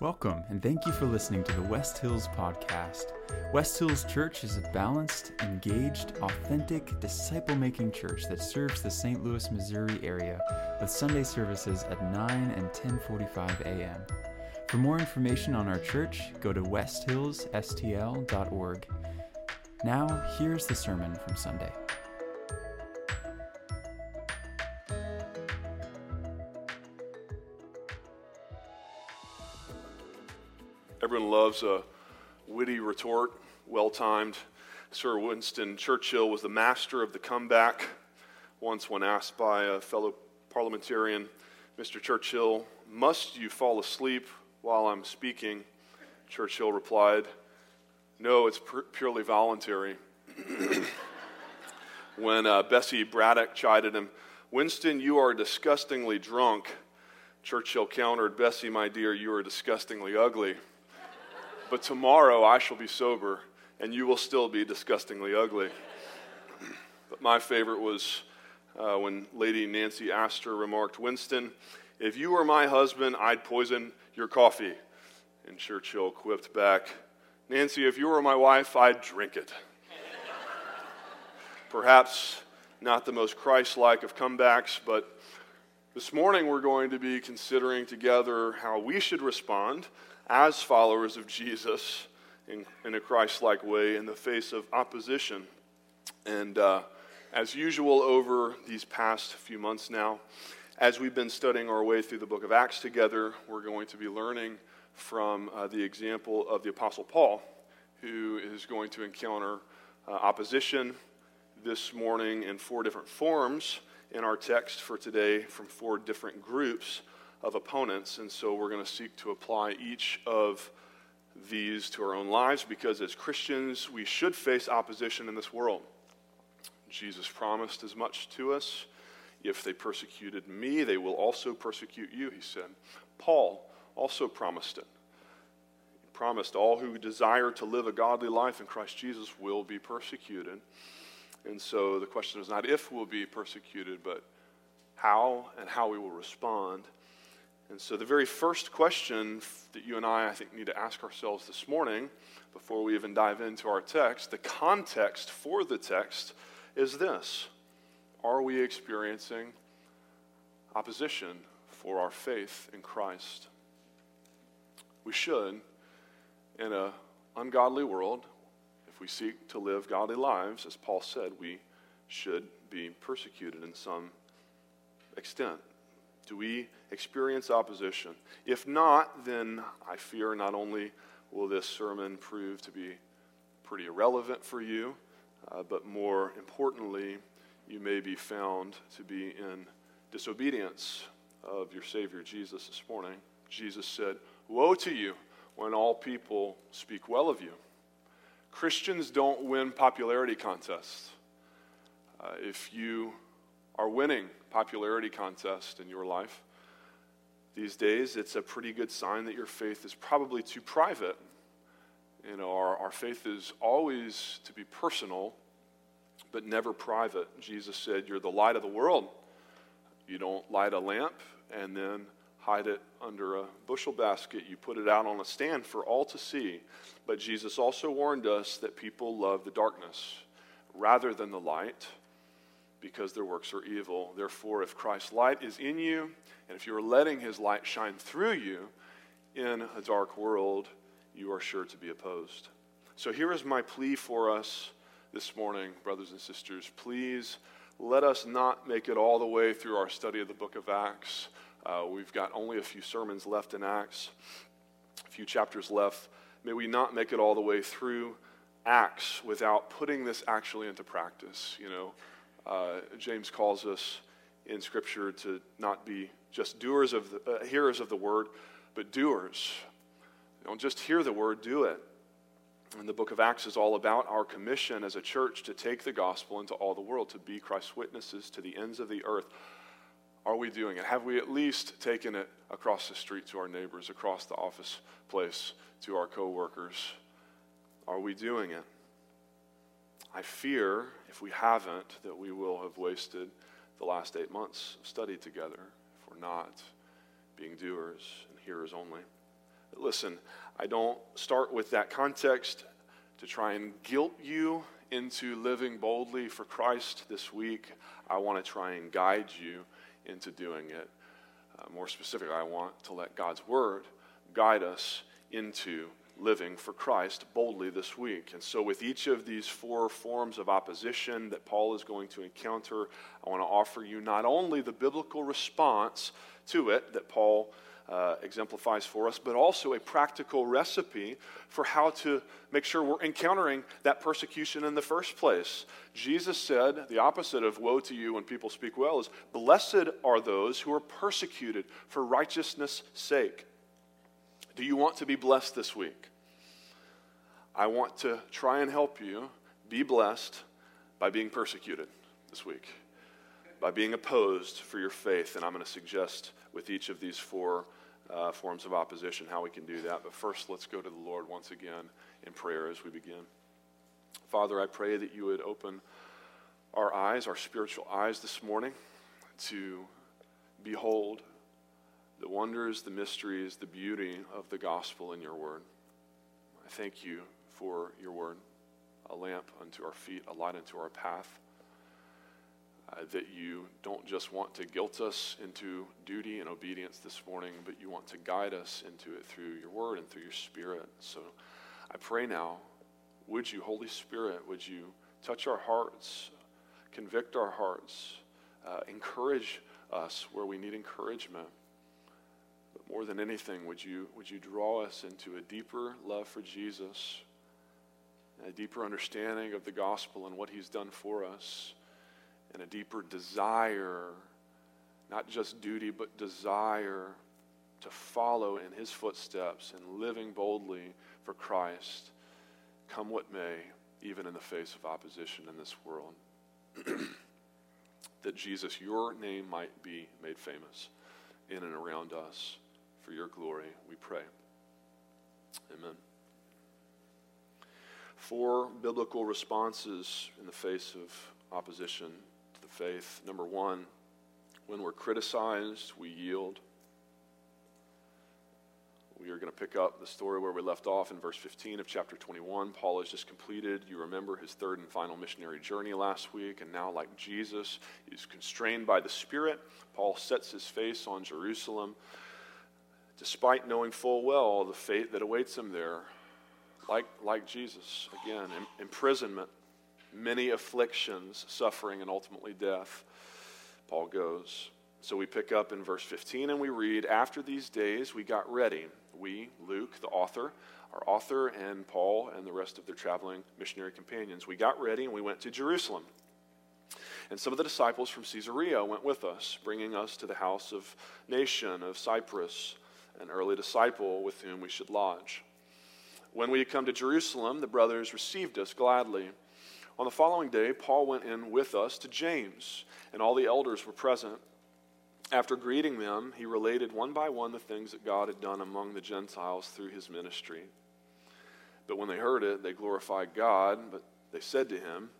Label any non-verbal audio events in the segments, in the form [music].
Welcome, and thank you for listening to the West Hills Podcast. West Hills Church is a balanced, engaged, authentic, disciple making church that serves the St. Louis, Missouri area with Sunday services at 9 and 10:45 a.m. For more information on our church, go to westhillsstl.org. Now, here's the sermon from Sunday. Loves a witty retort, well timed. Sir Winston Churchill was the master of the comeback. Once, when asked by a fellow parliamentarian, Mr. Churchill, must you fall asleep while I'm speaking? Churchill replied, No, it's purely voluntary. [coughs] when uh, Bessie Braddock chided him, Winston, you are disgustingly drunk. Churchill countered, Bessie, my dear, you are disgustingly ugly. But tomorrow I shall be sober, and you will still be disgustingly ugly. [clears throat] but my favorite was uh, when Lady Nancy Astor remarked, Winston, if you were my husband, I'd poison your coffee. And Churchill quipped back, Nancy, if you were my wife, I'd drink it. [laughs] Perhaps not the most Christ like of comebacks, but this morning we're going to be considering together how we should respond as followers of Jesus in, in a Christ like way in the face of opposition. And uh, as usual, over these past few months now, as we've been studying our way through the book of Acts together, we're going to be learning from uh, the example of the Apostle Paul, who is going to encounter uh, opposition this morning in four different forms in our text for today from four different groups of opponents. And so we're going to seek to apply each of these to our own lives because as Christians, we should face opposition in this world. Jesus promised as much to us. If they persecuted me, they will also persecute you, he said. Paul also promised it. He promised all who desire to live a godly life in Christ Jesus will be persecuted. And so the question is not if we'll be persecuted, but how and how we will respond. And so, the very first question that you and I, I think, need to ask ourselves this morning, before we even dive into our text, the context for the text is this Are we experiencing opposition for our faith in Christ? We should, in an ungodly world, if we seek to live godly lives, as Paul said, we should be persecuted in some extent. Do we experience opposition? If not, then I fear not only will this sermon prove to be pretty irrelevant for you, uh, but more importantly, you may be found to be in disobedience of your Savior Jesus this morning. Jesus said, Woe to you when all people speak well of you. Christians don't win popularity contests. Uh, if you are winning popularity contest in your life. These days, it's a pretty good sign that your faith is probably too private. You know, our, our faith is always to be personal, but never private. Jesus said, You're the light of the world. You don't light a lamp and then hide it under a bushel basket. You put it out on a stand for all to see. But Jesus also warned us that people love the darkness rather than the light because their works are evil. Therefore, if Christ's light is in you, and if you are letting his light shine through you in a dark world, you are sure to be opposed. So here is my plea for us this morning, brothers and sisters. Please let us not make it all the way through our study of the book of Acts. Uh, we've got only a few sermons left in Acts, a few chapters left. May we not make it all the way through Acts without putting this actually into practice. You know, uh, James calls us in Scripture to not be just doers of the, uh, hearers of the word, but doers. Don't just hear the word, do it. And the book of Acts is all about our commission as a church to take the gospel into all the world, to be Christ's witnesses to the ends of the earth. Are we doing it? Have we at least taken it across the street to our neighbors, across the office place to our coworkers? Are we doing it? I fear, if we haven't, that we will have wasted the last eight months of study together if we're not being doers and hearers only. Listen, I don't start with that context to try and guilt you into living boldly for Christ this week. I want to try and guide you into doing it. Uh, more specifically, I want to let God's Word guide us into living for Christ boldly this week. And so, with each of these four forms of opposition that Paul is going to encounter, I want to offer you not only the biblical response to it that Paul uh, exemplifies for us, but also a practical recipe for how to make sure we're encountering that persecution in the first place. Jesus said the opposite of woe to you when people speak well is blessed are those who are persecuted for righteousness' sake. Do you want to be blessed this week? I want to try and help you be blessed by being persecuted this week, by being opposed for your faith. And I'm going to suggest with each of these four uh, forms of opposition how we can do that. But first, let's go to the Lord once again in prayer as we begin. Father, I pray that you would open our eyes, our spiritual eyes this morning, to behold the wonders, the mysteries, the beauty of the gospel in your word. I thank you for your word, a lamp unto our feet, a light unto our path. Uh, that you don't just want to guilt us into duty and obedience this morning, but you want to guide us into it through your word and through your spirit. So I pray now, would you, Holy Spirit, would you touch our hearts, convict our hearts, uh, encourage us where we need encouragement. But more than anything, would you, would you draw us into a deeper love for Jesus, a deeper understanding of the gospel and what he's done for us, and a deeper desire, not just duty, but desire to follow in his footsteps and living boldly for Christ, come what may, even in the face of opposition in this world. [clears throat] that Jesus, your name might be made famous in and around us for your glory, we pray. Amen four biblical responses in the face of opposition faith. Number one, when we're criticized, we yield. We are going to pick up the story where we left off in verse 15 of chapter 21. Paul has just completed, you remember, his third and final missionary journey last week. And now, like Jesus, he's constrained by the Spirit. Paul sets his face on Jerusalem, despite knowing full well the fate that awaits him there like, like Jesus, again, imprisonment, many afflictions, suffering, and ultimately death. Paul goes. So we pick up in verse 15 and we read, After these days we got ready. We, Luke, the author, our author, and Paul, and the rest of their traveling missionary companions, we got ready and we went to Jerusalem. And some of the disciples from Caesarea went with us, bringing us to the house of Mnason of Cyprus, an early disciple with whom we should lodge. When we had come to Jerusalem, the brothers received us gladly. On the following day, Paul went in with us to James, and all the elders were present. After greeting them, he related one by one the things that God had done among the Gentiles through his ministry. But when they heard it, they glorified God, but they said to him,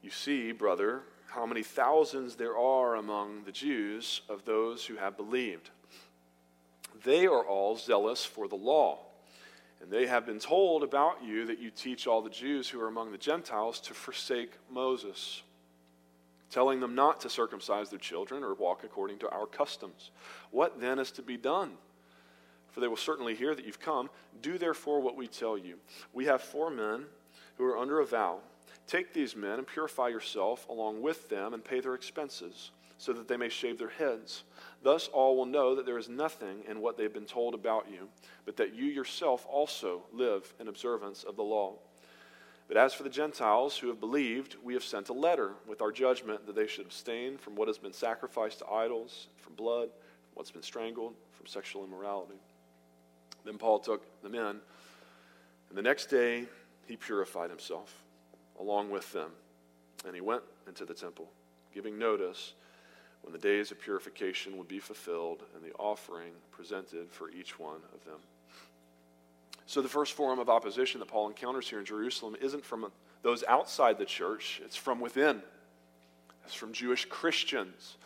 You see, brother, how many thousands there are among the Jews of those who have believed. They are all zealous for the law and they have been told about you that you teach all the Jews who are among the Gentiles to forsake Moses, telling them not to circumcise their children or walk according to our customs. What then is to be done? For they will certainly hear that you've come. Do therefore what we tell you. We have four men who are under a vow. Take these men and purify yourself along with them and pay their expenses, so that they may shave their heads Thus all will know that there is nothing in what they've been told about you, but that you yourself also live in observance of the law. But as for the Gentiles who have believed, we have sent a letter with our judgment that they should abstain from what has been sacrificed to idols, from blood, from what's been strangled, from sexual immorality. Then Paul took the men, and the next day he purified himself along with them, and he went into the temple, giving notice when the days of purification would be fulfilled and the offering presented for each one of them. So, the first form of opposition that Paul encounters here in Jerusalem isn't from those outside the church, it's from within. It's from Jewish Christians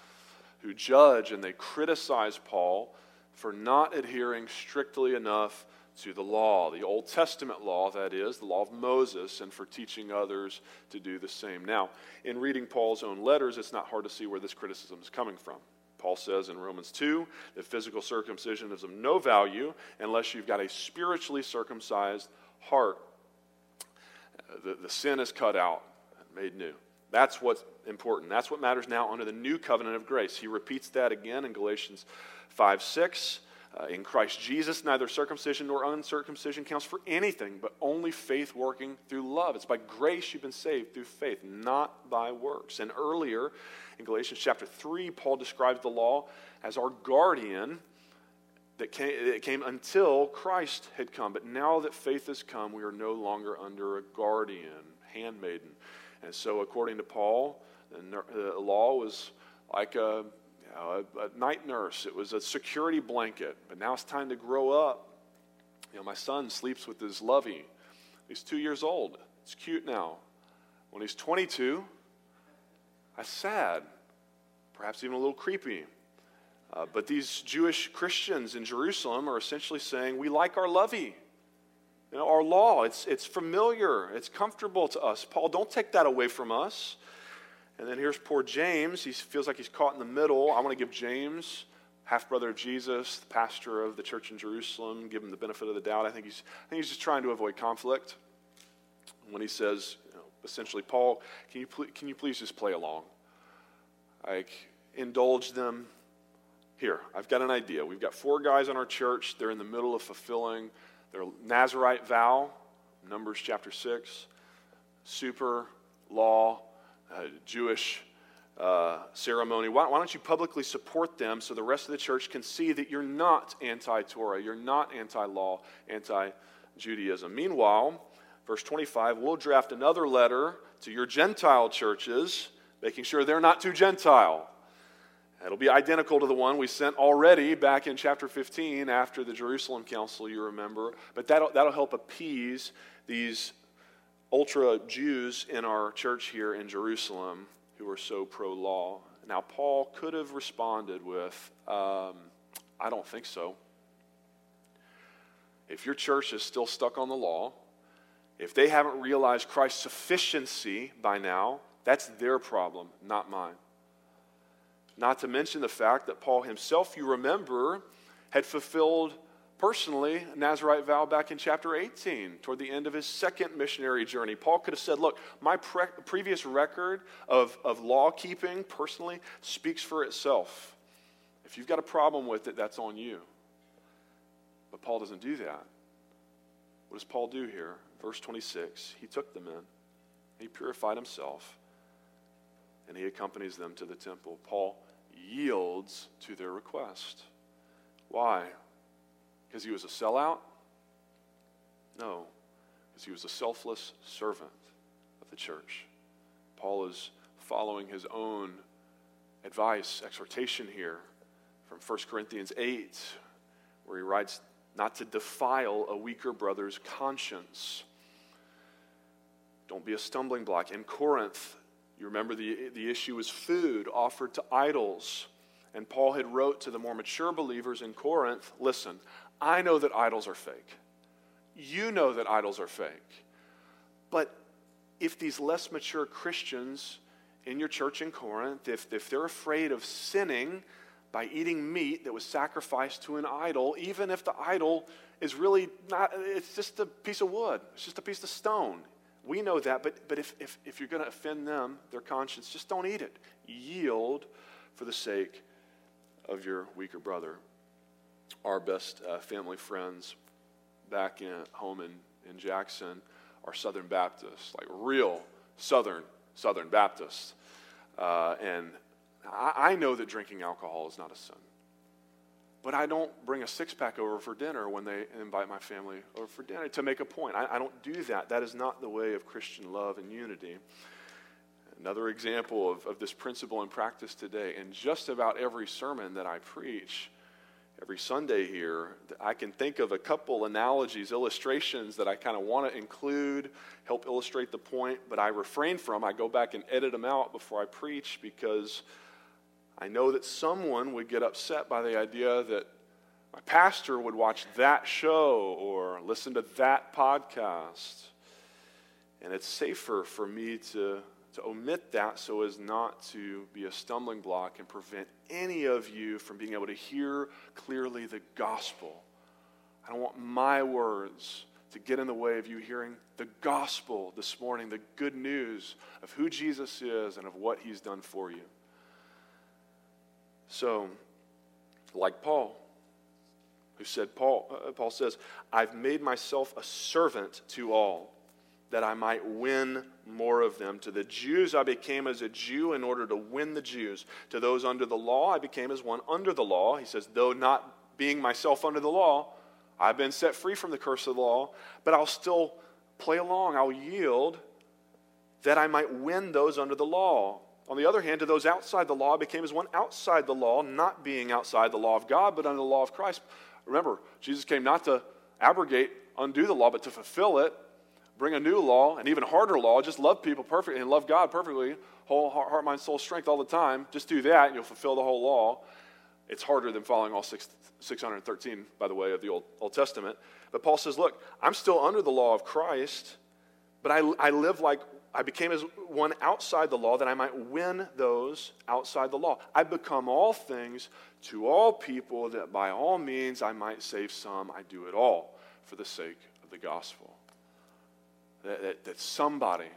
who judge and they criticize Paul for not adhering strictly enough to the law, the Old Testament law, that is, the law of Moses, and for teaching others to do the same. Now, in reading Paul's own letters, it's not hard to see where this criticism is coming from. Paul says in Romans 2 that physical circumcision is of no value unless you've got a spiritually circumcised heart. Uh, the, the sin is cut out made new. That's what's important. That's what matters now under the new covenant of grace. He repeats that again in Galatians 5 6. Uh, in Christ Jesus, neither circumcision nor uncircumcision counts for anything, but only faith working through love. It's by grace you've been saved through faith, not by works. And earlier in Galatians chapter 3, Paul describes the law as our guardian that came, that came until Christ had come. But now that faith has come, we are no longer under a guardian, handmaiden. And so, according to Paul, the law was like a know, a, a night nurse. It was a security blanket. But now it's time to grow up. You know, my son sleeps with his lovey. He's two years old. It's cute now. When he's 22, that's sad, perhaps even a little creepy. Uh, but these Jewish Christians in Jerusalem are essentially saying, We like our lovey. You know, our law, it's, it's familiar, it's comfortable to us. Paul, don't take that away from us. And then here's poor James. He feels like he's caught in the middle. I want to give James, half brother of Jesus, the pastor of the church in Jerusalem, give him the benefit of the doubt. I think he's, I think he's just trying to avoid conflict. When he says, you know, essentially, Paul, can you, pl- can you please just play along? Like, indulge them. Here, I've got an idea. We've got four guys in our church. They're in the middle of fulfilling their Nazarite vow, Numbers chapter 6, super law uh, Jewish uh, ceremony. Why, why, don't you publicly support them so the rest of the church can see that you're not anti Torah, you're not anti law, anti Judaism? Meanwhile, verse 25, we'll draft another letter to your Gentile churches, making sure they're not too Gentile. It'll be identical to the one we sent already back in chapter 15 after the Jerusalem Council, you remember. But that'll, that'll help appease these ultra Jews in our church here in Jerusalem who are so pro law. Now, Paul could have responded with, um, I don't think so. If your church is still stuck on the law, if they haven't realized Christ's sufficiency by now, that's their problem, not mine. Not to mention the fact that Paul himself, you remember, had fulfilled personally Nazarite vow back in chapter 18, toward the end of his second missionary journey. Paul could have said, Look, my pre- previous record of, of law keeping personally speaks for itself. If you've got a problem with it, that's on you. But Paul doesn't do that. What does Paul do here? Verse 26 He took them in, he purified himself, and he accompanies them to the temple. Paul yields to their request. Why? Because he was a sellout? No, because he was a selfless servant of the church. Paul is following his own advice, exhortation here from 1 Corinthians 8, where he writes, not to defile a weaker brother's conscience. Don't be a stumbling block. In Corinth, you remember the, the issue was food offered to idols. And Paul had wrote to the more mature believers in Corinth, listen, I know that idols are fake. You know that idols are fake. But if these less mature Christians in your church in Corinth, if, if they're afraid of sinning by eating meat that was sacrificed to an idol, even if the idol is really not, it's just a piece of wood, it's just a piece of stone. We know that, but, but if, if, if you're going to offend them, their conscience, just don't eat it. Yield for the sake of your weaker brother our best uh, family friends back in, home in, in Jackson are Southern Baptists, like real Southern Southern Baptists. Uh, and I, I know that drinking alcohol is not a sin. But I don't bring a six pack over for dinner when they invite my family over for dinner to make a point. I, I, don't do that. That is not the way of Christian love and unity. Another example of, of this principle in practice today, in just about every sermon that I preach, every Sunday here, I can think of a couple analogies, illustrations that I kind of want to include, help illustrate the point, but I refrain from. I go back and edit them out before I preach because I know that someone would get upset by the idea that My pastor would watch that show or listen to that podcast. And it's safer for me to, to omit that so as not to be a stumbling block and prevent any of you from being able to hear clearly the gospel. I don't want my words to get in the way of you hearing the gospel this morning, the good news of who Jesus is and of what he's done for you. So, like Paul, who said, Paul, uh, Paul says, I've made myself a servant to all that I might win more of them. To the Jews, I became as a Jew in order to win the Jews. To those under the law, I became as one under the law. He says, though not being myself under the law, I've been set free from the curse of the law, but I'll still play along. I'll yield that I might win those under the law. On the other hand, to those outside the law, I became as one outside the law, not being outside the law of God, but under the law of Christ. Remember, Jesus came not to abrogate, undo the law, but to fulfill it, bring a new law, an even harder law. Just love people perfectly and love God perfectly, whole heart, mind, soul, strength all the time. Just do that, and you'll fulfill the whole law. It's harder than following all six, 613, by the way, of the Old, Old Testament. But Paul says, Look, I'm still under the law of Christ, but I, I live like I became as one outside the law that I might win those outside the law. I become all things to all people that by all means I might save some. I do it all for the sake of the gospel. That, that, that somebody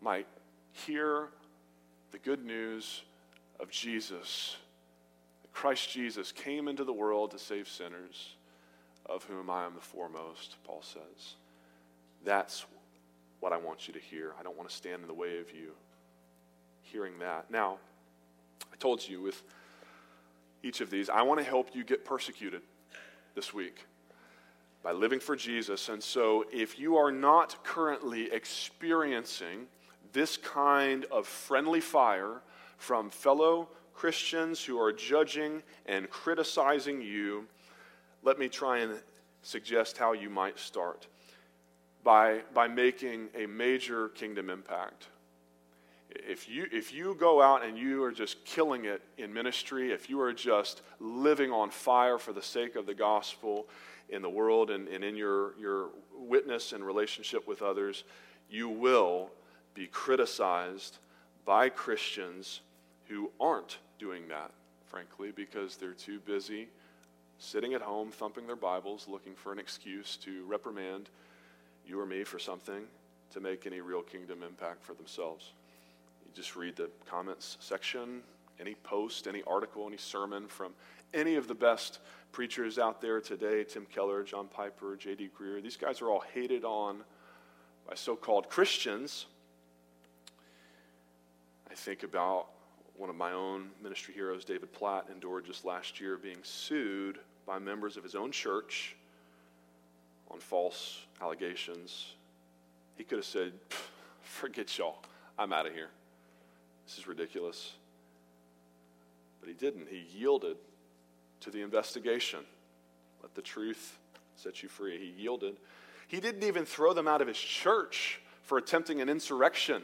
might hear the good news of Jesus Christ Jesus came into the world to save sinners, of whom I am the foremost, Paul says. That's what I want you to hear. I don't want to stand in the way of you hearing that. Now, I told you with each of these, I want to help you get persecuted this week by living for Jesus. And so, if you are not currently experiencing this kind of friendly fire from fellow Christians who are judging and criticizing you, let me try and suggest how you might start by, by making a major kingdom impact. If you, if you go out and you are just killing it in ministry, if you are just living on fire for the sake of the gospel in the world and, and in your, your witness and relationship with others, you will be criticized by Christians who aren't doing that, frankly, because they're too busy sitting at home, thumping their Bibles, looking for an excuse to reprimand you or me for something to make any real kingdom impact for themselves. You just read the comments section, any post, any article, any sermon from any of the best preachers out there today Tim Keller, John Piper, J.D. Greear. These guys are all hated on by so called Christians. I think about one of my own ministry heroes, David Platt, endured just last year being sued by members of his own church on false allegations. He could have said, Forget y'all, I'm out of here. This is ridiculous. But he didn't. He yielded to the investigation. Let the truth set you free. He yielded. He didn't even throw them out of his church for attempting an insurrection.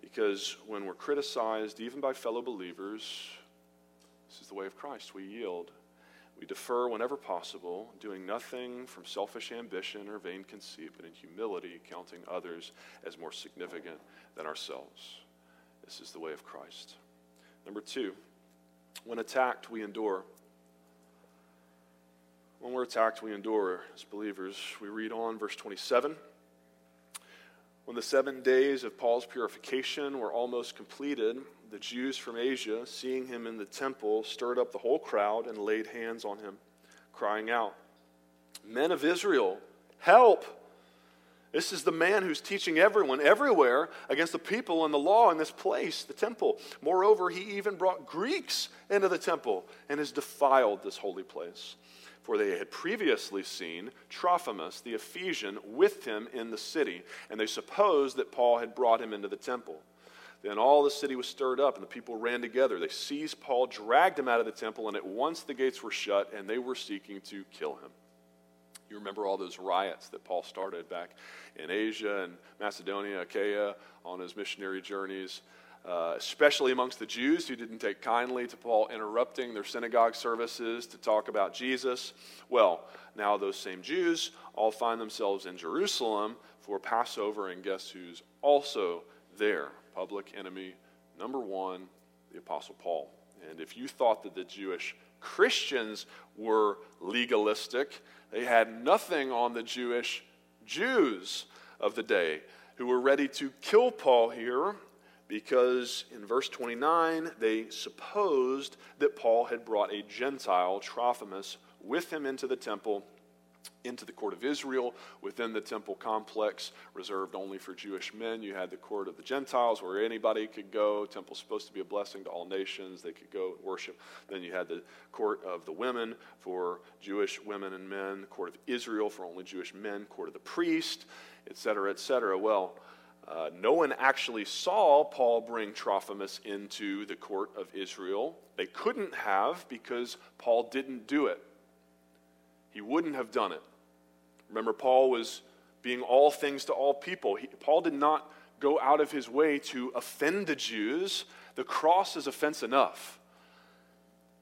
Because when we're criticized, even by fellow believers, this is the way of Christ. We yield. We defer whenever possible, doing nothing from selfish ambition or vain conceit, but in humility, counting others as more significant than ourselves. This is the way of Christ. Number two, when attacked, we endure. When we're attacked, we endure as believers. We read on, verse 27. When the seven days of Paul's purification were almost completed, the Jews from Asia, seeing him in the temple, stirred up the whole crowd and laid hands on him, crying out, Men of Israel, help! This is the man who's teaching everyone, everywhere, against the people and the law in this place, the temple. Moreover, he even brought Greeks into the temple and has defiled this holy place for they had previously seen Trophimus the Ephesian with him in the city, and they supposed that Paul had brought him into the temple. Then all the city was stirred up, and the people ran together. They seized Paul, dragged him out of the temple, and at once the gates were shut, and they were seeking to kill him. You remember all those riots that Paul started back in Asia and Macedonia, Achaia, on his missionary journeys. uh, especially amongst the Jews who didn't take kindly to Paul interrupting their synagogue services to talk about Jesus. Well, now those same Jews all find themselves in Jerusalem for Passover, and guess who's also there? Public enemy number one, the Apostle Paul. And if you thought that the Jewish Christians were legalistic, they had nothing on the Jewish Jews of the day who were ready to kill Paul here because in verse 29 they supposed that Paul had brought a Gentile, Trophimus, with him into the temple into the court of Israel within the temple complex, reserved only for Jewish men. You had the court of the Gentiles where anybody could go. Temple's supposed to be a blessing to all nations. They could go worship. Then you had the court of the women for Jewish women and men, the court of Israel for only Jewish men, court of the priest, etc., etc. Well, uh, no one actually saw Paul bring Trophimus into the court of Israel. They couldn't have because Paul didn't do it. He wouldn't have done it. Remember, Paul was being all things to all people. He, Paul did not go out of his way to offend the Jews. The cross is offense enough.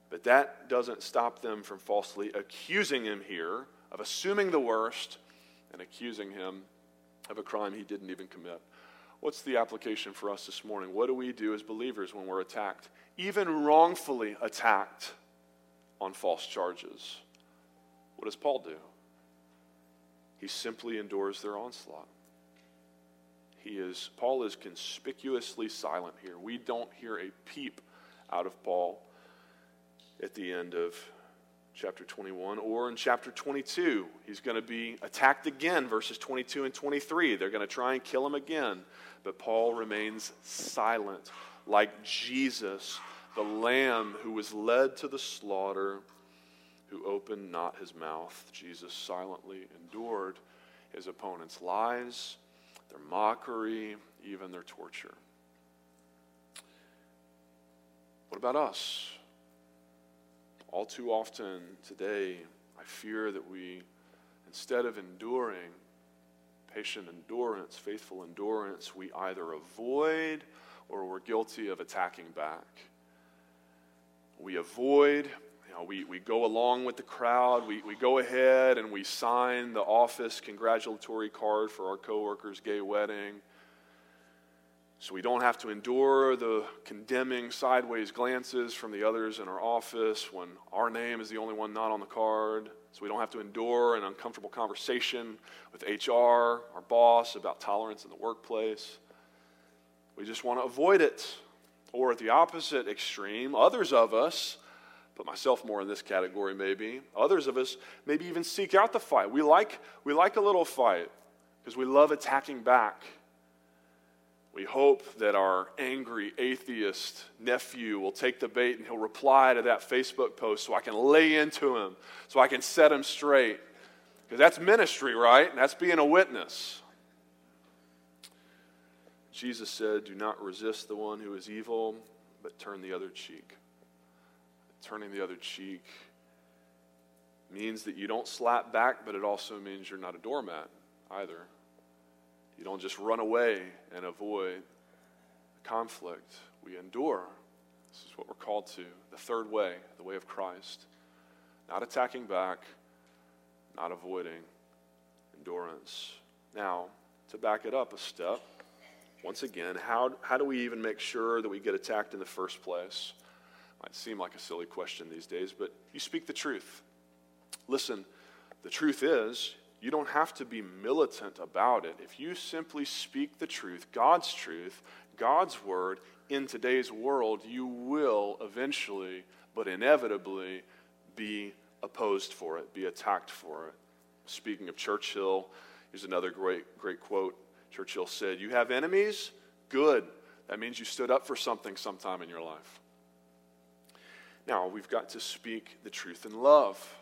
But that doesn't stop them from falsely accusing him here of assuming the worst and accusing him of a crime he didn't even commit. What's the application for us this morning? What do we do as believers when we're attacked, even wrongfully attacked on false charges? What does Paul do? He simply endures their onslaught. He is Paul is conspicuously silent here. We don't hear a peep out of Paul at the end of chapter 21 or in chapter 22. He's going to be attacked again verses 22 and 23. They're going to try and kill him again, but Paul remains silent like Jesus, the lamb who was led to the slaughter who opened not his mouth. Jesus silently endured his opponent's lies, their mockery, even their torture. What about us? All too often today, I fear that we, instead of enduring, patient endurance, faithful endurance, we either avoid or we're guilty of attacking back. We avoid know, we, we go along with the crowd. We, we go ahead and we sign the office congratulatory card for our coworker's gay wedding. So we don't have to endure the condemning sideways glances from the others in our office when our name is the only one not on the card. So we don't have to endure an uncomfortable conversation with HR, our boss, about tolerance in the workplace. We just want to avoid it. Or at the opposite extreme, others of us put myself more in this category maybe. Others of us maybe even seek out the fight. We like, we like a little fight because we love attacking back. We hope that our angry atheist nephew will take the bait and he'll reply to that Facebook post so I can lay into him, so I can set him straight. Because that's ministry, right? That's being a witness. Jesus said, Do not resist the one who is evil, but turn the other cheek turning the other cheek means that you don't slap back, but it also means you're not a doormat either. You don't just run away and avoid conflict. We endure. This is what we're called to the third way, the way of Christ. Not attacking back, not avoiding, endurance. Now, to back it up a step, once again, how, how do we even make sure that we get attacked in the first place? Might seem like a silly question these days, but you speak the truth. Listen, the truth is, you don't have to be militant about it. If you simply speak the truth, God's truth, God's word, in today's world, you will eventually, but inevitably, be opposed for it, be attacked for it. Speaking of Churchill, here's another great, great quote. Churchill said, You have enemies? Good. That means you stood up for something sometime in your life. Now, we've got to speak the truth in love.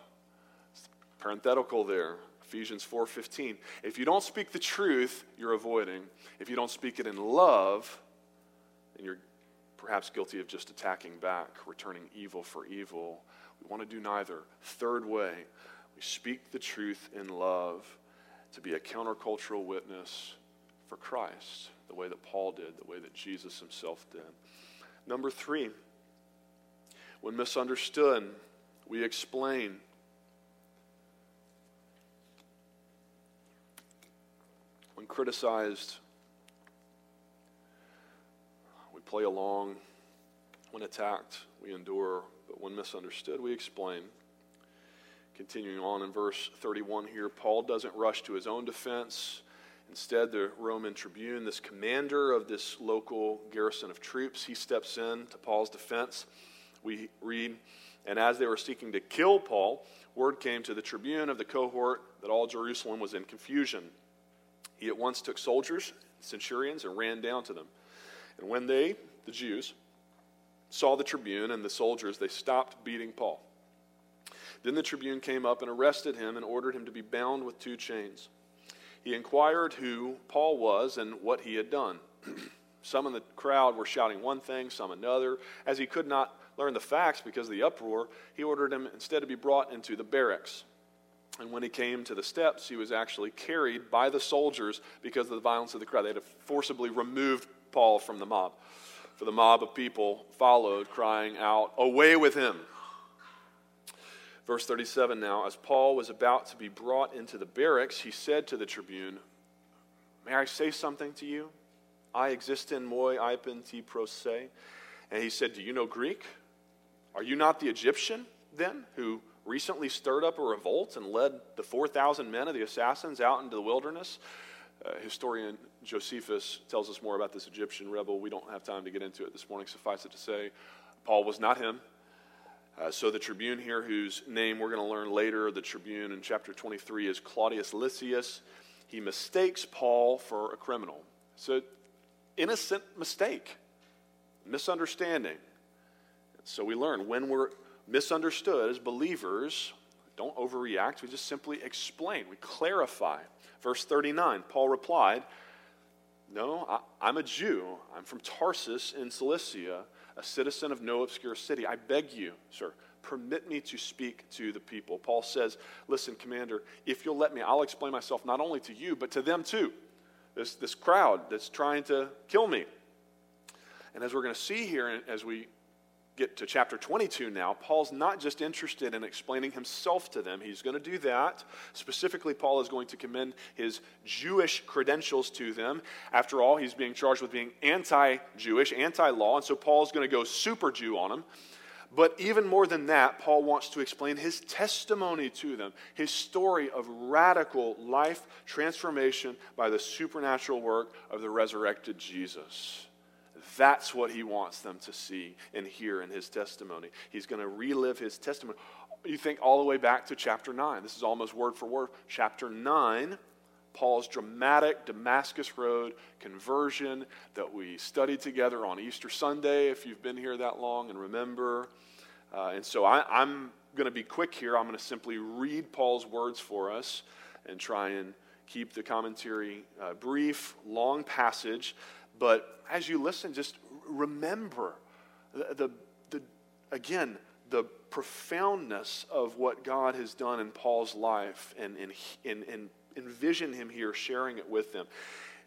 Parenthetical there. Ephesians 4:15. If you don't speak the truth, you're avoiding. If you don't speak it in love, then you're perhaps guilty of just attacking back, returning evil for evil. We want to do neither. Third way, we speak the truth in love to be a countercultural witness for Christ. the way that Paul did, the way that Jesus himself did. Number three, when misunderstood, we explain. When criticized, we play along. When attacked, we endure. But when misunderstood, we explain. Continuing on in verse 31 here, Paul doesn't rush to his own defense. Instead, the Roman tribune, this commander of this local garrison of troops, he steps in to Paul's defense. We read, and as they were seeking to kill Paul, word came to the tribune of the cohort that all Jerusalem was in confusion. He at once took soldiers, centurions, and ran down to them. And when they, the Jews, saw the tribune and the soldiers, they stopped beating Paul. Then the tribune came up and arrested him and ordered him to be bound with two chains. He inquired who Paul was and what he had done. [clears throat] some in the crowd were shouting one thing, some another. As he could not learn the facts because of the uproar, he ordered him instead to be brought into the barracks. And when he came to the steps, he was actually carried by the soldiers because of the violence of the crowd. They had forcibly removed Paul from the mob. For the mob of people followed, crying out, Away with him! Verse 37 now, as Paul was about to be brought into the barracks, he said to the tribune, May I say something to you? I exist in moi ipen ti prose. And he said, Do you know Greek? Are you not the Egyptian, then, who recently stirred up a revolt and led the 4,000 men of the assassins out into the wilderness? Uh, historian Josephus tells us more about this Egyptian rebel. We don't have time to get into it this morning, suffice it to say, Paul was not him. Uh, so the tribune here, whose name we're going to learn later, the tribune in chapter 23 is Claudius Lysias. He mistakes Paul for a criminal. So, innocent mistake, misunderstanding. So we learn when we're misunderstood as believers, don't overreact. We just simply explain, we clarify. Verse 39, Paul replied, No, I, I'm a Jew. I'm from Tarsus in Cilicia a citizen of no obscure city. I beg you, sir, permit me to speak to the people. Paul says, Listen, Commander, if you'll let me, I'll explain myself not only to you, but to them too. This, this crowd that's trying to kill me. And as we're going to see here, as we get to chapter 22 now, Paul's not just interested in explaining himself to them. He's going to do that. Specifically, Paul is going to commend his Jewish credentials to them. After all, he's being charged with being anti Jewish, anti law, and so Paul's going to go super Jew on them. But even more than that, Paul wants to explain his testimony to them, his story of radical life transformation by the supernatural work of the resurrected Jesus. That's what he wants them to see and hear in his testimony. He's going to relive his testimony. You think all the way back to chapter 9. This is almost word for word. Chapter 9, Paul's dramatic Damascus Road conversion that we studied together on Easter Sunday, if you've been here that long and remember. Uh, and so I, I'm going to be quick here. I'm going to simply read Paul's words for us and try and keep the commentary uh, brief, long passage. But as you listen, just remember the, the, the, again, the profoundness of what God has done in Paul's life and, in, and, and envision him here sharing it with them.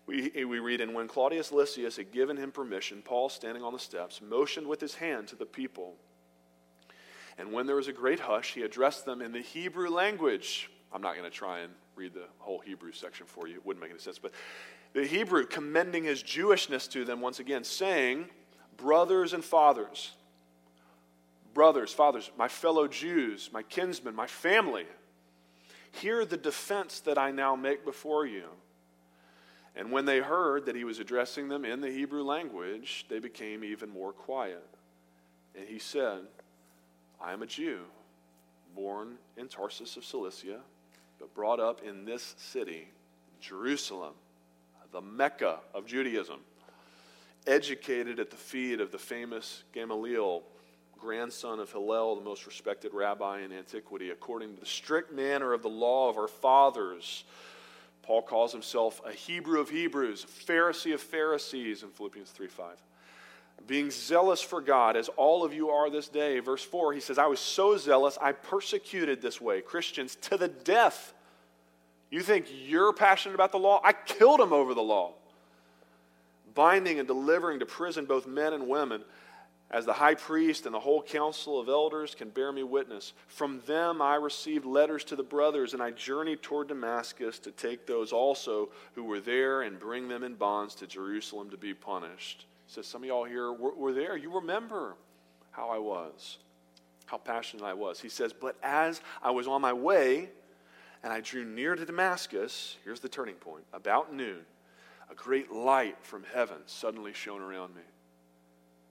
We, we read, and when Claudius Lysias had given him permission, Paul, standing on the steps, motioned with his hand to the people. And when there was a great hush, he addressed them in the Hebrew language. I'm not going to try and read the whole Hebrew section for you, it wouldn't make any sense. But the Hebrew commending his Jewishness to them once again, saying, Brothers and fathers, brothers, fathers, my fellow Jews, my kinsmen, my family, hear the defense that I now make before you. And when they heard that he was addressing them in the Hebrew language, they became even more quiet. And he said, I am a Jew, born in Tarsus of Cilicia, but brought up in this city, Jerusalem the Mecca of Judaism, educated at the feet of the famous Gamaliel, grandson of Hillel, the most respected rabbi in antiquity, according to the strict manner of the law of our fathers. Paul calls himself a Hebrew of Hebrews, a Pharisee of Pharisees in Philippians 3 5. Being zealous for God, as all of you are this day. Verse 4, he says, I was so zealous, I persecuted this way Christians to the death. You think you're passionate about the law? I killed him over the law. binding and delivering to prison both men and women, as the high priest and the whole council of elders can bear me witness. From them I received letters to the brothers, and I journeyed toward Damascus to take those also who were there and bring them in bonds to Jerusalem to be punished. He says, Some of y'all here were, were there. You remember how I was, how passionate I was. He says, But as I was on my way, and I drew near to Damascus, here's the turning point, about noon, a great light from heaven suddenly shone around me.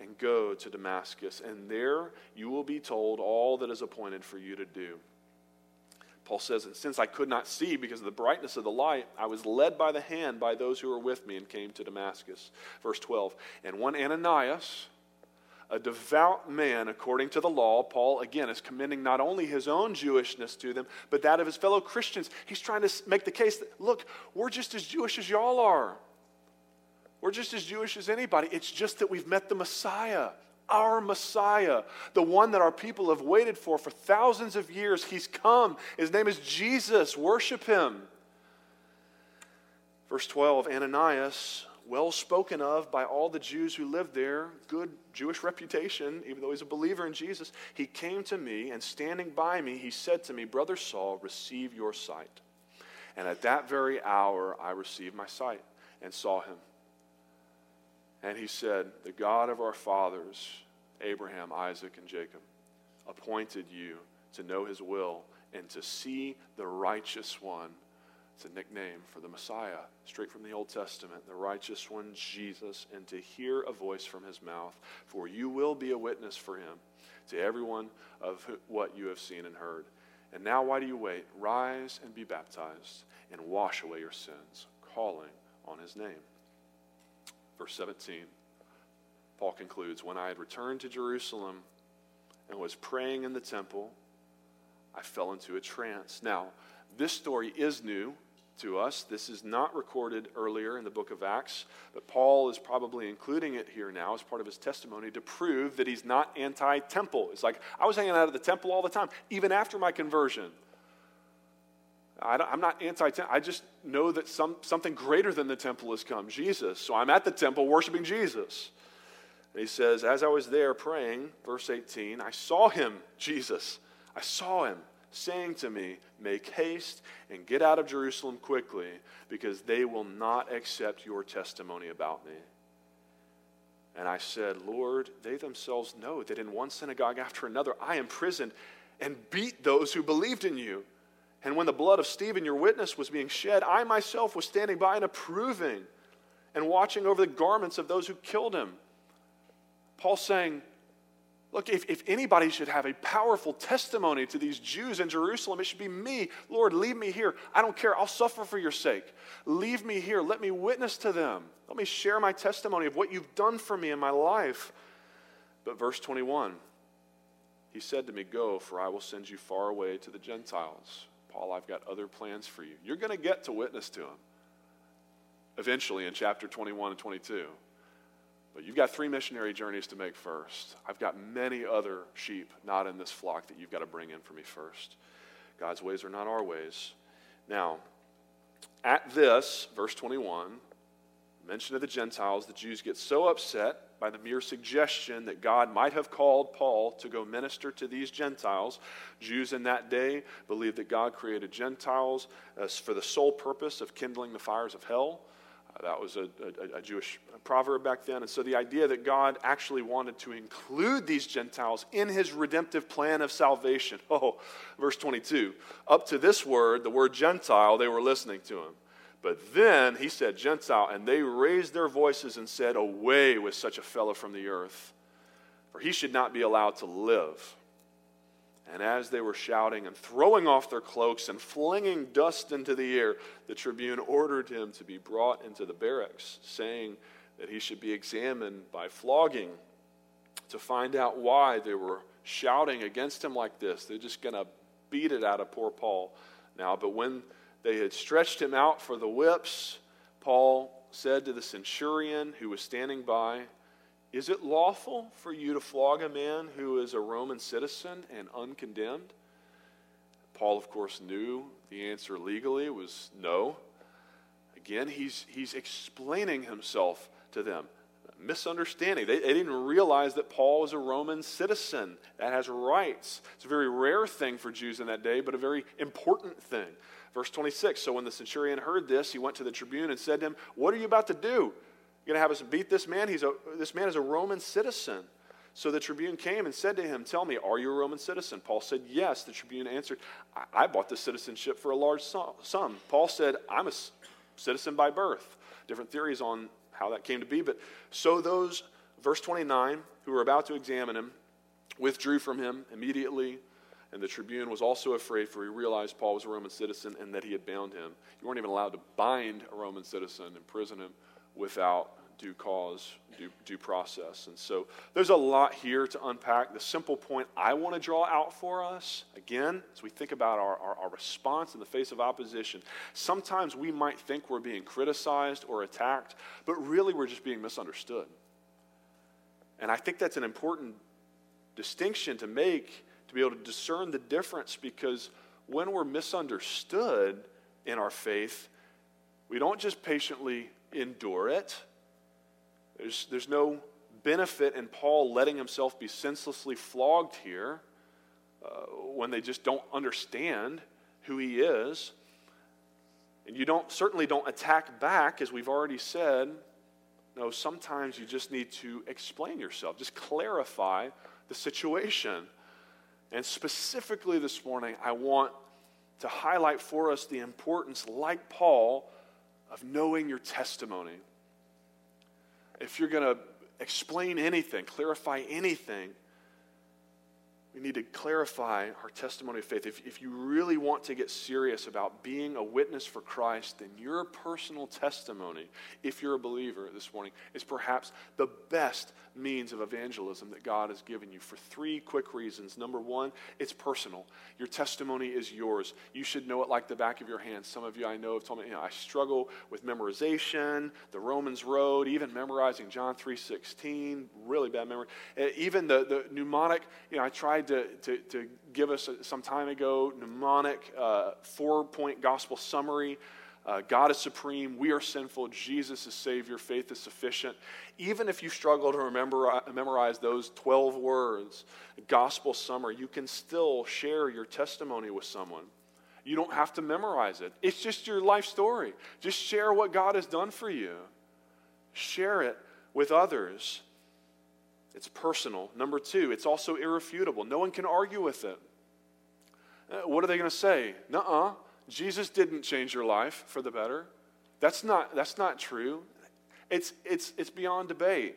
and go to Damascus, and there you will be told all that is appointed for you to do. Paul says, And since I could not see because of the brightness of the light, I was led by the hand by those who were with me and came to Damascus. Verse 12. And one Ananias, a devout man according to the law, Paul again is commending not only his own Jewishness to them, but that of his fellow Christians. He's trying to make the case that, look, we're just as Jewish as y'all are. We're just as Jewish as anybody. It's just that we've met the Messiah, our Messiah, the one that our people have waited for for thousands of years. He's come. His name is Jesus. Worship him. Verse 12 Ananias, well spoken of by all the Jews who lived there, good Jewish reputation, even though he's a believer in Jesus, he came to me and standing by me, he said to me, Brother Saul, receive your sight. And at that very hour, I received my sight and saw him. And he said, The God of our fathers, Abraham, Isaac, and Jacob, appointed you to know his will and to see the righteous one. It's a nickname for the Messiah, straight from the Old Testament, the righteous one, Jesus, and to hear a voice from his mouth. For you will be a witness for him to everyone of what you have seen and heard. And now, why do you wait? Rise and be baptized and wash away your sins, calling on his name. Verse 17, Paul concludes When I had returned to Jerusalem and was praying in the temple, I fell into a trance. Now, this story is new to us. This is not recorded earlier in the book of Acts, but Paul is probably including it here now as part of his testimony to prove that he's not anti temple. It's like, I was hanging out at the temple all the time, even after my conversion. I am not anti temple. I just know that some, something greater than the temple has come Jesus. So I'm at the temple worshiping Jesus. And he says, As I was there praying, verse 18, I saw him, Jesus. I saw him saying to me, Make haste and get out of Jerusalem quickly, because they will not accept your testimony about me. And I said, Lord, they themselves know that in one synagogue after another I imprisoned and beat those who believed in you. And when the blood of Stephen, your witness, was being shed, I myself was standing by and approving and watching over the garments of those who killed him. Paul's saying, Look, if, if anybody should have a powerful testimony to these Jews in Jerusalem, it should be me. Lord, leave me here. I don't care. I'll suffer for your sake. Leave me here. Let me witness to them. Let me share my testimony of what you've done for me in my life. But verse 21, he said to me, Go, for I will send you far away to the Gentiles. Paul, I've got other plans for you. You're going to get to witness to him eventually in chapter 21 and 22. But you've got three missionary journeys to make first. I've got many other sheep not in this flock that you've got to bring in for me first. God's ways are not our ways. Now, at this, verse 21, mention of the Gentiles, the Jews get so upset by the mere suggestion that God might have called Paul to go minister to these Gentiles. Jews in that day believed that God created Gentiles for the sole purpose of kindling the fires of hell. Uh, that was a, a, a, Jewish proverb back then. And so the idea that God actually wanted to include these Gentiles in his redemptive plan of salvation. [laughs] Oh, verse 22. Up to this word, the word Gentile, they were listening to him. But then he said, Gentile, and they raised their voices and said, Away with such a fellow from the earth, for he should not be allowed to live. And as they were shouting and throwing off their cloaks and flinging dust into the air, the tribune ordered him to be brought into the barracks, saying that he should be examined by flogging to find out why they were shouting against him like this. They're just going to beat it out of poor Paul now. But when they had stretched him out for the whips, Paul said to the centurion who was standing by, Is it lawful for you to flog a man who is a Roman citizen and uncondemned? Paul, of course, knew the answer legally was no. Again, he's, he's explaining himself to them. Misunderstanding. They, they, didn't realize that Paul was a Roman citizen that has rights. It's a very rare thing for Jews in that day, but a very important thing. Verse 26 So when the centurion heard this, he went to the tribune and said to him, What are you about to do? You're going to have us beat this man? He's a, this man is a Roman citizen. So the tribune came and said to him, Tell me, are you a Roman citizen? Paul said, Yes. The tribune answered, I, I bought the citizenship for a large sum. Paul said, I'm a citizen by birth. Different theories on how that came to be. But so those, verse 29, who were about to examine him, withdrew from him immediately. And the tribune was also afraid, for he realized Paul was a Roman citizen and that he had bound him. You weren't even allowed to bind a Roman citizen, imprison him without due cause, due, due process. And so there's a lot here to unpack. The simple point I want to draw out for us, again, as we think about our, our, our, response in the face of opposition, sometimes we might think we're being criticized or attacked, but really we're just being misunderstood. And I think that's an important distinction to make to be able to discern the difference because when we're misunderstood in our faith, we don't just patiently endure it there's, there's no benefit in Paul letting himself be senselessly flogged here uh, when they just don't understand who he is. And you don't certainly don't attack back, as we've already said. No, sometimes you just need to explain yourself, just clarify the situation. And specifically this morning, I want to highlight for us the importance, like Paul, of knowing your testimony if you're going to explain anything, clarify anything, we need to clarify our testimony of faith. If, if you really want to get serious about being a witness for Christ, then your personal testimony, if you're a believer this morning, is perhaps the best means of evangelism that God has given you for three quick reasons. Number one, it's personal. Your testimony is yours. You should know it like the back of your hand. Some of you I know have told me, you know, I struggle with memorization, the Romans Road, even memorizing John 3.16, really bad memory. Uh, even the, the mnemonic, you know, I tried to, to, to give us some time ago mnemonic uh, four-point gospel summary uh, God is supreme. We are sinful. Jesus is Savior. Faith is sufficient. Even if you struggle to remember, uh, memorize those 12 words, gospel summary, you can still share your testimony with someone. You don't have to memorize it, it's just your life story. Just share what God has done for you, share it with others. It's personal. Number two, it's also irrefutable. No one can argue with it. Uh, what are they going to say? Nuh uh. Jesus didn't change your life for the better. That's not, that's not true. It's, it's, it's beyond debate.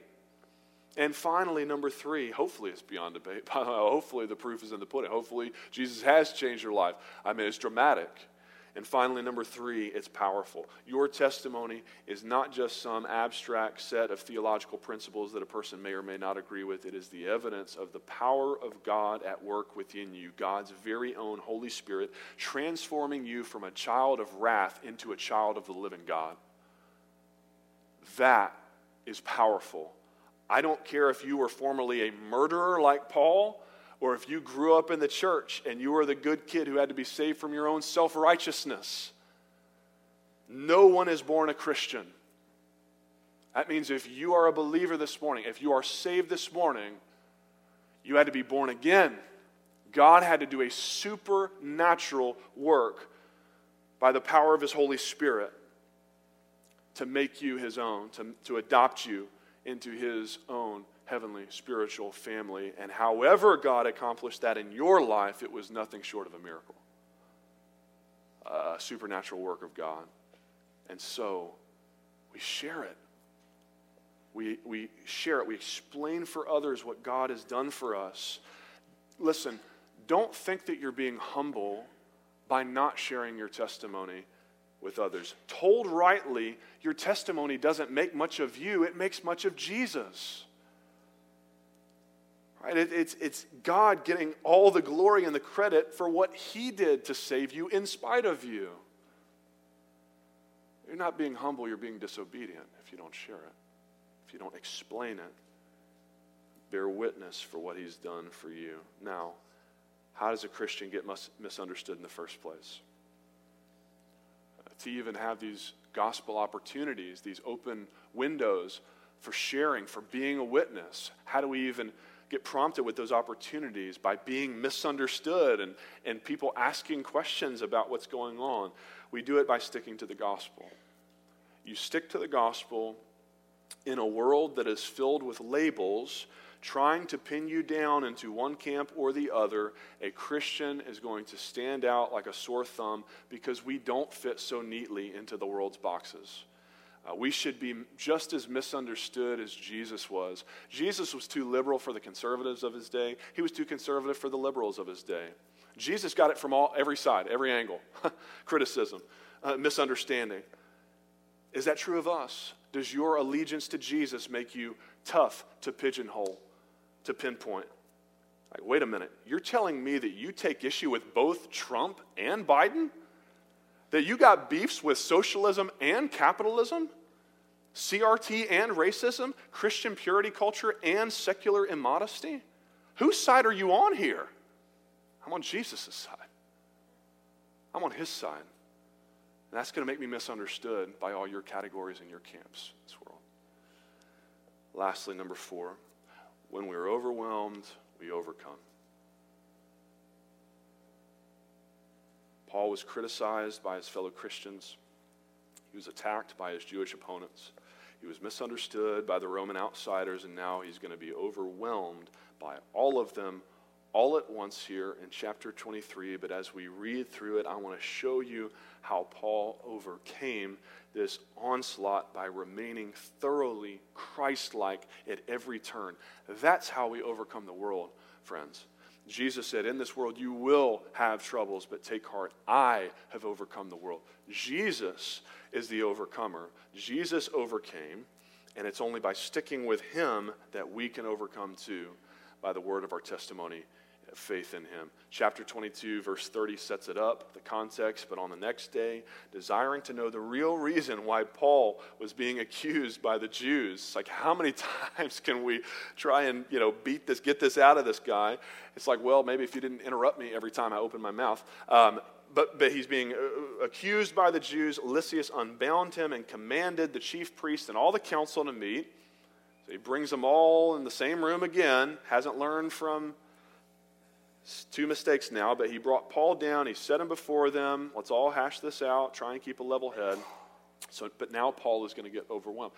And finally, number three, hopefully it's beyond debate. [laughs] hopefully the proof is in the pudding. Hopefully Jesus has changed your life. I mean, it's dramatic. And finally, number three, it's powerful. Your testimony is not just some abstract set of theological principles that a person may or may not agree with. It is the evidence of the power of God at work within you, God's very own Holy Spirit, transforming you from a child of wrath into a child of the living God. That is powerful. I don't care if you were formerly a murderer like Paul or if you grew up in the church and you were the good kid who had to be saved from your own self righteousness, no one is born a Christian. That means if you are a believer this morning, if you are saved this morning, you had to be born again. God had to do a supernatural work by the power of His Holy Spirit to make you His own, to, to adopt you into His own heavenly spiritual family. And however God accomplished that in your life, it was nothing short of a miracle, a supernatural work of God. And so we share it. We, we share it. We explain for others what God has done for us. Listen, don't think that you're being humble by not sharing your testimony with others. Told rightly, your testimony doesn't make much of you, it makes much of Jesus. Right? It, it's, it's God getting all the glory and the credit for what He did to save you in spite of you. You're not being humble, you're being disobedient if you don't share it, if you don't explain it. Bear witness for what He's done for you. Now, how does a Christian get misunderstood in the first place? To even have these gospel opportunities, these open windows for sharing, for being a witness. How do we even get prompted with those opportunities by being misunderstood and, and people asking questions about what's going on. We do it by sticking to the gospel. You stick to the gospel in a world that is filled with labels trying to pin you down into one camp or the other, a Christian is going to stand out like a sore thumb because we don't fit so neatly into the world's boxes. Uh, we should be just as misunderstood as Jesus was. Jesus was too liberal for the conservatives of his day, he was too conservative for the liberals of his day. Jesus got it from all, every side, every angle [laughs] criticism, uh, misunderstanding. Is that true of us? Does your allegiance to Jesus make you tough to pigeonhole, to pinpoint? Like, wait a minute, you're telling me that you take issue with both Trump and Biden? That you got beefs with socialism and capitalism, CRT and racism, Christian purity culture and secular immodesty? Whose side are you on here? I'm on Jesus' side. I'm on his side. And that's going to make me misunderstood by all your categories and your camps in this world. Lastly, number four, when we're overwhelmed, we overcome. Paul was criticized by his fellow Christians. He was attacked by his Jewish opponents. He was misunderstood by the Roman outsiders, and now he's going to be overwhelmed by all of them all at once here in chapter 23. But as we read through it, I want to show you how Paul overcame this onslaught by remaining thoroughly Christ like at every turn. That's how we overcome the world, friends. Jesus said, In this world you will have troubles, but take heart. I have overcome the world. Jesus is the overcomer. Jesus overcame, and it's only by sticking with him that we can overcome too by the word of our testimony faith in him. Chapter 22, verse 30 sets it up, the context, but on the next day, desiring to know the real reason why Paul was being accused by the Jews. Like, how many [laughs] times can we try and, you know, beat this, get this out of this guy? It's like, well, maybe if you didn't interrupt me every time I open my mouth. Um, but, but he's being uh, accused by the Jews. Lysias unbound him and commanded the chief priest and all the council to meet. So he brings them all in the same room again, hasn't learned from two mistakes now, but he brought Paul down. He set him before them. Let's all hash this out. Try and keep a level head. So, but now Paul is going to get overwhelmed.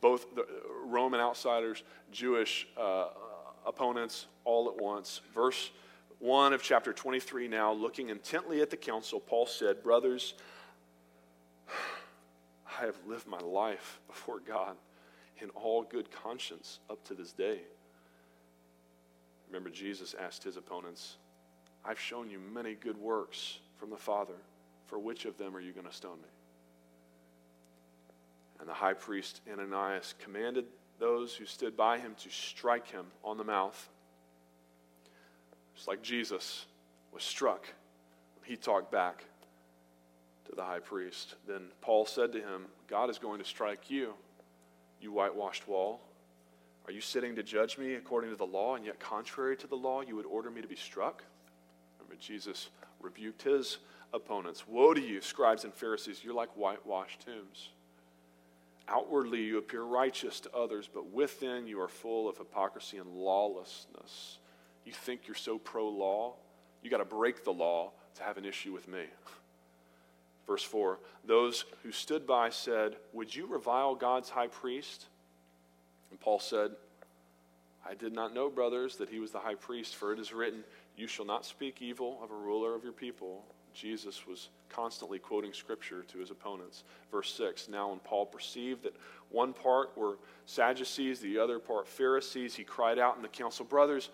Both the Roman outsiders, Jewish uh, opponents, all at once. Verse 1 of chapter 23 now, looking intently at the council, Paul said, Brothers, I have lived my life before God in all good conscience up to this day. Remember, Jesus asked his opponents, I've shown you many good works from the Father. For which of them are you going to stone me? And the high priest Ananias commanded those who stood by him to strike him on the mouth. Just like Jesus was struck, he talked back to the high priest. Then Paul said to him, God is going to strike you, you whitewashed wall. Are you sitting to judge me according to the law, and yet contrary to the law, you would order me to be struck? Remember, Jesus rebuked his opponents. Woe to you, scribes and Pharisees, you're like whitewashed tombs. Outwardly, you appear righteous to others, but within, you are full of hypocrisy and lawlessness. You think you're so pro law? You got to break the law to have an issue with me. Verse 4 Those who stood by said, Would you revile God's high priest? And Paul said, I did not know, brothers, that he was the high priest, for it is written, You shall not speak evil of a ruler of your people. Jesus was constantly quoting scripture to his opponents. Verse 6 Now, when Paul perceived that one part were Sadducees, the other part Pharisees, he cried out in the council, Brothers,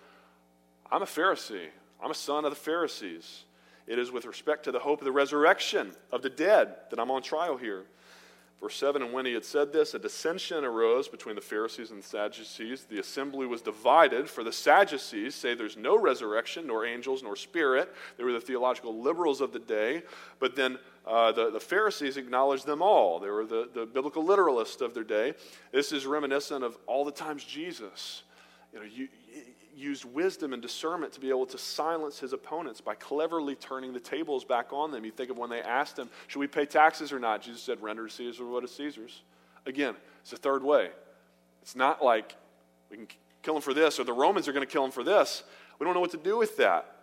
I'm a Pharisee. I'm a son of the Pharisees. It is with respect to the hope of the resurrection of the dead that I'm on trial here. Verse 7 And when he had said this, a dissension arose between the Pharisees and the Sadducees. The assembly was divided, for the Sadducees say there's no resurrection, nor angels, nor spirit. They were the theological liberals of the day. But then uh, the, the Pharisees acknowledged them all. They were the, the biblical literalists of their day. This is reminiscent of all the times Jesus you know, you, used wisdom and discernment to be able to silence his opponents by cleverly turning the tables back on them. You think of when they asked him, Should we pay taxes or not? Jesus said, Render to Caesar what is Caesar's. Again, it's a third way. It's not like we can kill him for this or the Romans are going to kill him for this. We don't know what to do with that.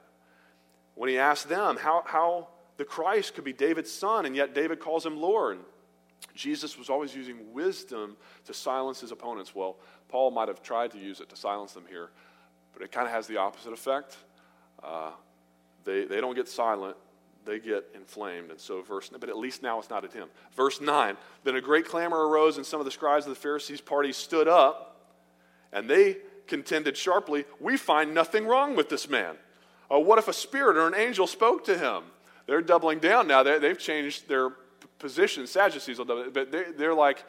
When he asked them how, how the Christ could be David's son, and yet David calls him Lord. Jesus was always using wisdom to silence his opponents. Well, Paul might have tried to use it to silence them here, but it kind of has the opposite effect. Uh, they, they don't get silent, they get inflamed. And so, verse, but at least now it's not at him. Verse 9 Then a great clamor arose, and some of the scribes of the Pharisees' party stood up, and they contended sharply, We find nothing wrong with this man. Uh, what if a spirit or an angel spoke to him? They're doubling down now. They, they've changed their position. Sadducees but they, they're like,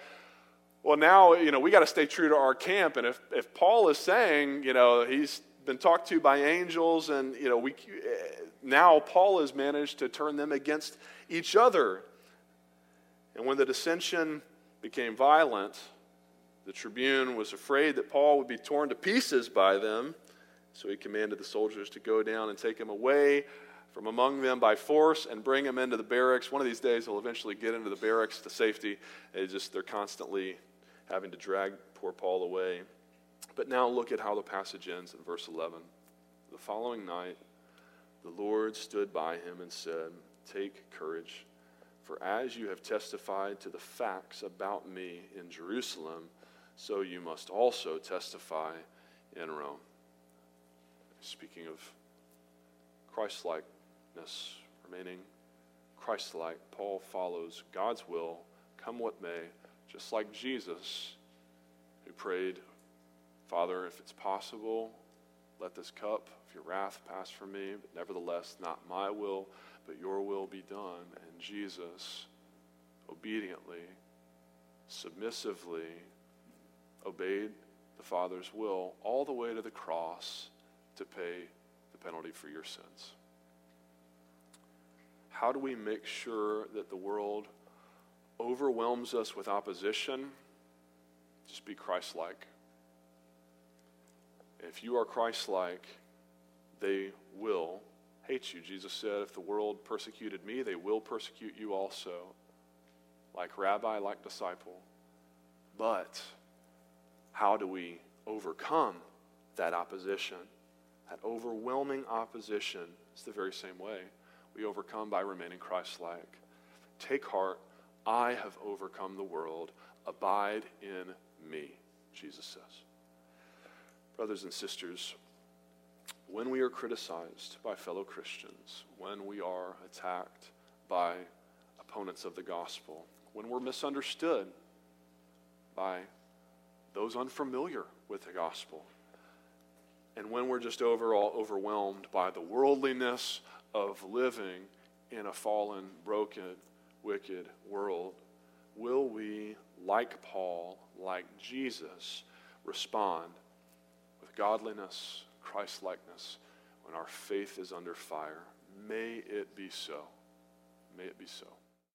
well, now, you know, we got to stay true to our camp. And if, if Paul is saying, you know, he's been talked to by angels, and, you know, we, now Paul has managed to turn them against each other. And when the dissension became violent, the tribune was afraid that Paul would be torn to pieces by them. So he commanded the soldiers to go down and take him away from among them by force and bring him into the barracks. One of these days, he'll eventually get into the barracks to safety. Just, they're constantly having to drag poor Paul away. But now look at how the passage ends in verse 11. The following night, the Lord stood by him and said, Take courage, for as you have testified to the facts about me in Jerusalem, so you must also testify in Rome. Speaking of Christ likeness, remaining Christ like, Paul follows God's will, come what may just like Jesus, who prayed, Father, if it's possible, let this cup of your wrath pass from me, but nevertheless, not my will, but your will be done. And Jesus obediently, submissively obeyed the Father's will all the way to the cross to pay the penalty for your sins. How do we make sure that the world overwhelms us with opposition, just be Christ like. If you are Christ like, they will hate you. Jesus said, If the world persecuted me, they will persecute you also, like rabbi, like disciple. But how do we overcome that opposition? That overwhelming opposition is the very same way. We overcome by remaining Christ like. Take heart I have overcome the world. Abide in me, Jesus says. Brothers and sisters, when we are criticized by fellow Christians, when we are attacked by opponents of the gospel, when we're misunderstood by those unfamiliar with the gospel, and when we're just overall overwhelmed by the worldliness of living in a fallen, broken, wicked world, will we, like Paul, like Jesus, respond with godliness, Christlikeness, when our faith is under fire? May it be so. May it be so.